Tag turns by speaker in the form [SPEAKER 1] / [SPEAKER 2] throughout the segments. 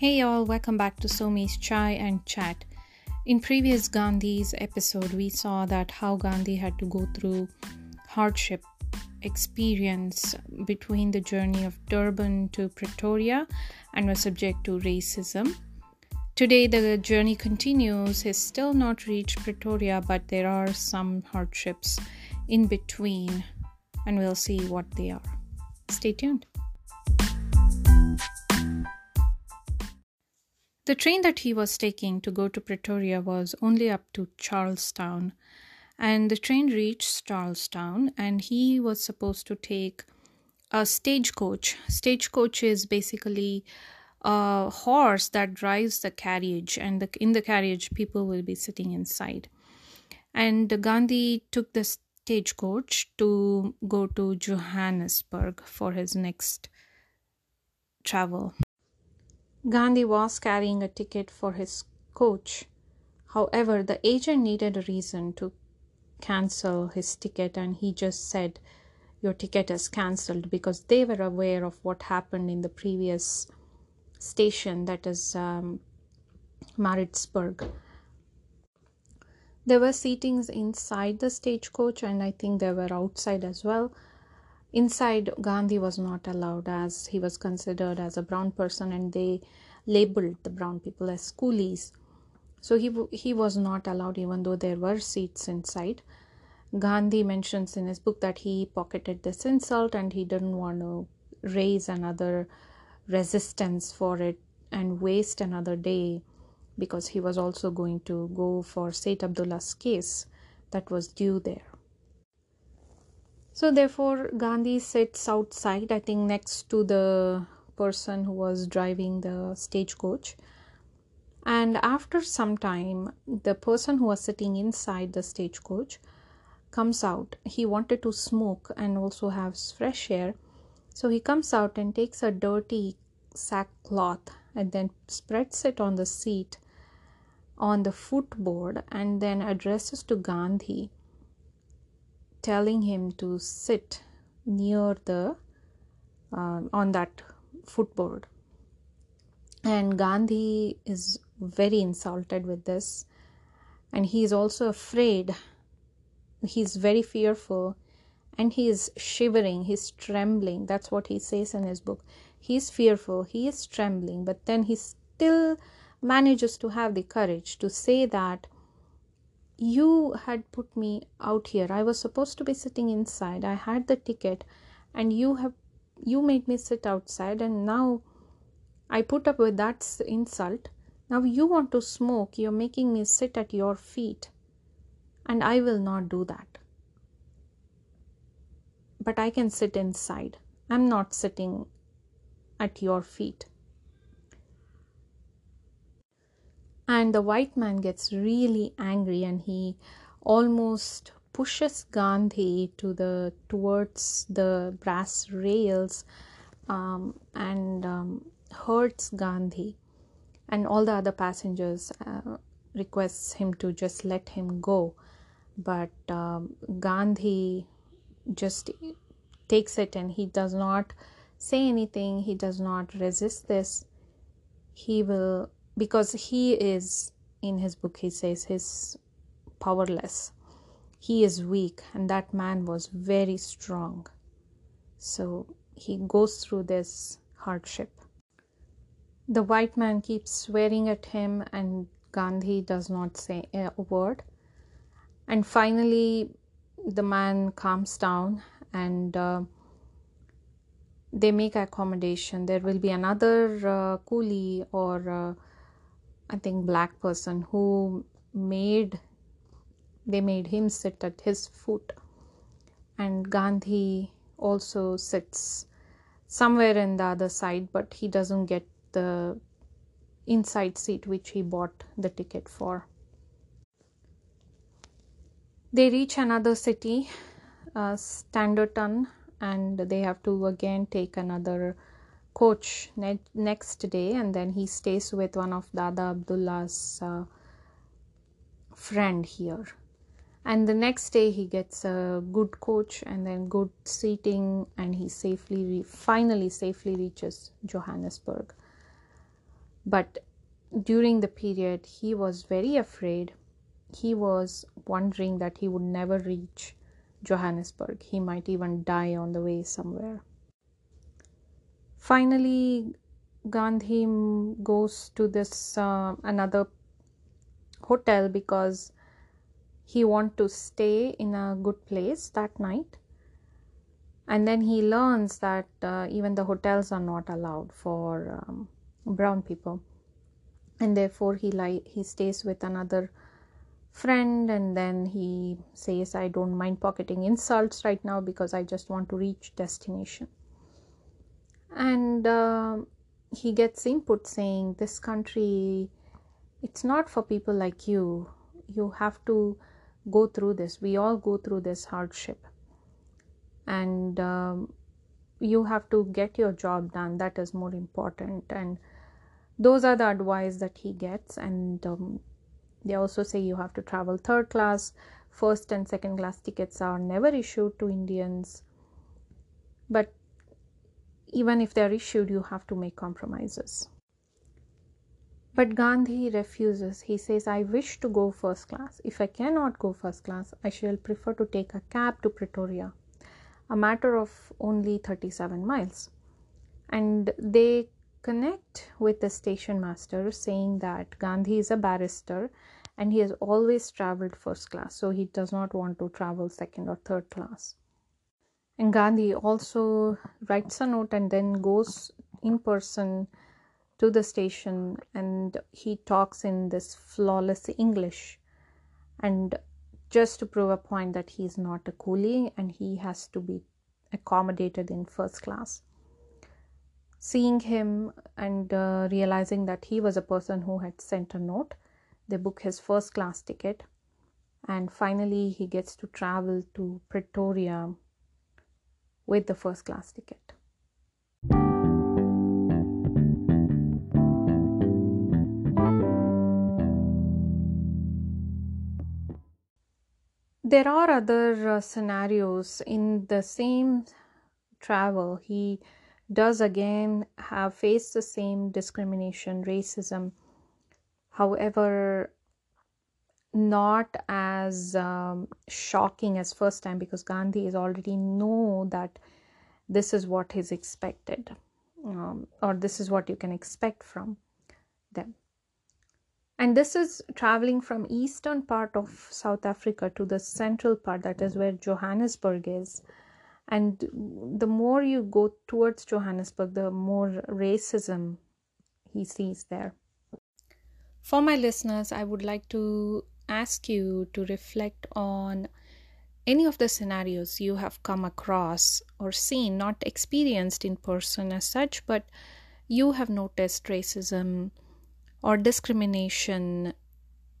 [SPEAKER 1] Hey y'all, welcome back to Somi's Chai and Chat. In previous Gandhi's episode, we saw that how Gandhi had to go through hardship experience between the journey of Durban to Pretoria and was subject to racism. Today, the journey continues. He's still not reached Pretoria, but there are some hardships in between, and we'll see what they are. Stay tuned. The train that he was taking to go to Pretoria was only up to Charlestown, and the train reached Charlestown, and he was supposed to take a stagecoach. Stagecoach is basically a horse that drives the carriage, and the, in the carriage, people will be sitting inside. And Gandhi took the stagecoach to go to Johannesburg for his next travel. Gandhi was carrying a ticket for his coach. However, the agent needed a reason to cancel his ticket, and he just said, Your ticket is cancelled because they were aware of what happened in the previous station, that is um, Maritzburg. There were seatings inside the stagecoach, and I think there were outside as well. Inside, Gandhi was not allowed as he was considered as a brown person, and they labeled the brown people as coolies. So he he was not allowed, even though there were seats inside. Gandhi mentions in his book that he pocketed this insult and he didn't want to raise another resistance for it and waste another day because he was also going to go for Said Abdullah's case that was due there. So, therefore, Gandhi sits outside, I think, next to the person who was driving the stagecoach. And after some time, the person who was sitting inside the stagecoach comes out. He wanted to smoke and also have fresh air. So he comes out and takes a dirty sackcloth and then spreads it on the seat on the footboard and then addresses to Gandhi telling him to sit near the uh, on that footboard. And gandhi is very insulted with this. And he is also afraid. He's very fearful. And he is shivering. He's trembling. That's what he says in his book. He's fearful. He is trembling. But then he still manages to have the courage to say that you had put me out here. I was supposed to be sitting inside. I had the ticket and you have you made me sit outside and now i put up with that insult. Now you want to smoke. You're making me sit at your feet and i will not do that. But i can sit inside. I'm not sitting at your feet and the white man gets really angry and he almost pushes Gandhi to the towards the brass rails um, and um, hurts Gandhi. And all the other passengers uh, requests him to just let him go. But um, Gandhi just takes it and he does not say anything. He does not resist this. He will because he is in his book he says he's powerless. He is weak and that man was very strong. So he goes through this hardship. The white man keeps swearing at him and gandhi does not say a word. And finally the man calms down and uh, they make accommodation. There will be another uh, coolie or uh, I think black person who made they made him sit at his foot. And Gandhi also sits somewhere in the other side but he doesn't get the inside seat which he bought the ticket for. They reach another city uh, Standerton and they have to again take another coach ne- next day and then he stays with one of Dada Abdullah's uh, friend here and the next day he gets a good coach and then good seating and he safely re- finally safely reaches Johannesburg But during the period, he was very afraid. He was wondering that he would never reach Johannesburg. He might even die on the way somewhere. Finally, Gandhi goes to this uh, another hotel because he want to stay in a good place that night. And then he learns that uh, even the hotels are not allowed for um, brown people. And therefore he li- he stays with another friend and then he says i don't mind pocketing insults right now because i just want to reach destination and uh, he gets input saying this country it's not for people like you. You have to go through this. We all go through this hardship. And um, you have to get your job done. That is more important. And those are the advice that he gets. And um, they also say you have to travel third class. First and second class tickets are never issued to indians. But even if they're issued you have to make compromises but Gandhi refuses. He says, I wish to go first class. If I cannot go first class, I shall prefer to take a cab to Pretoria, a matter of only 37 miles. And they connect with the station master saying that Gandhi is a barrister and he has always traveled first class, so he does not want to travel second or third class. And Gandhi also writes a note and then goes in person to the station and he talks in this flawless English and just to prove a point that he's not a coolie and he has to be accommodated in first class. Seeing him and uh, realizing that he was a person who had sent a note, they book his first class ticket and finally he gets to travel to Pretoria with the first class ticket. there are other uh, scenarios in the same travel he does again have faced the same discrimination racism however not as um, shocking as first time because gandhi is already know that this is what is expected um, or this is what you can expect from them. And this is traveling from eastern part of south africa to the central part that is where johannesburg is. And the more you go towards johannesburg the more racism he sees there. For my listeners i would like to ask you to reflect on any of the scenarios you have come across or seen not experienced in person as such but you have noticed racism or discrimination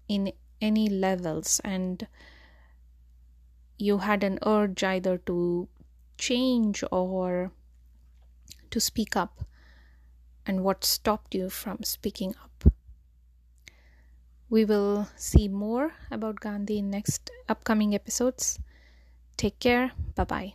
[SPEAKER 1] in any levels and you had an urge either to change or to speak up. And what stopped you from speaking up we will see more about gandhi in next upcoming episodes. Take care. Bye bye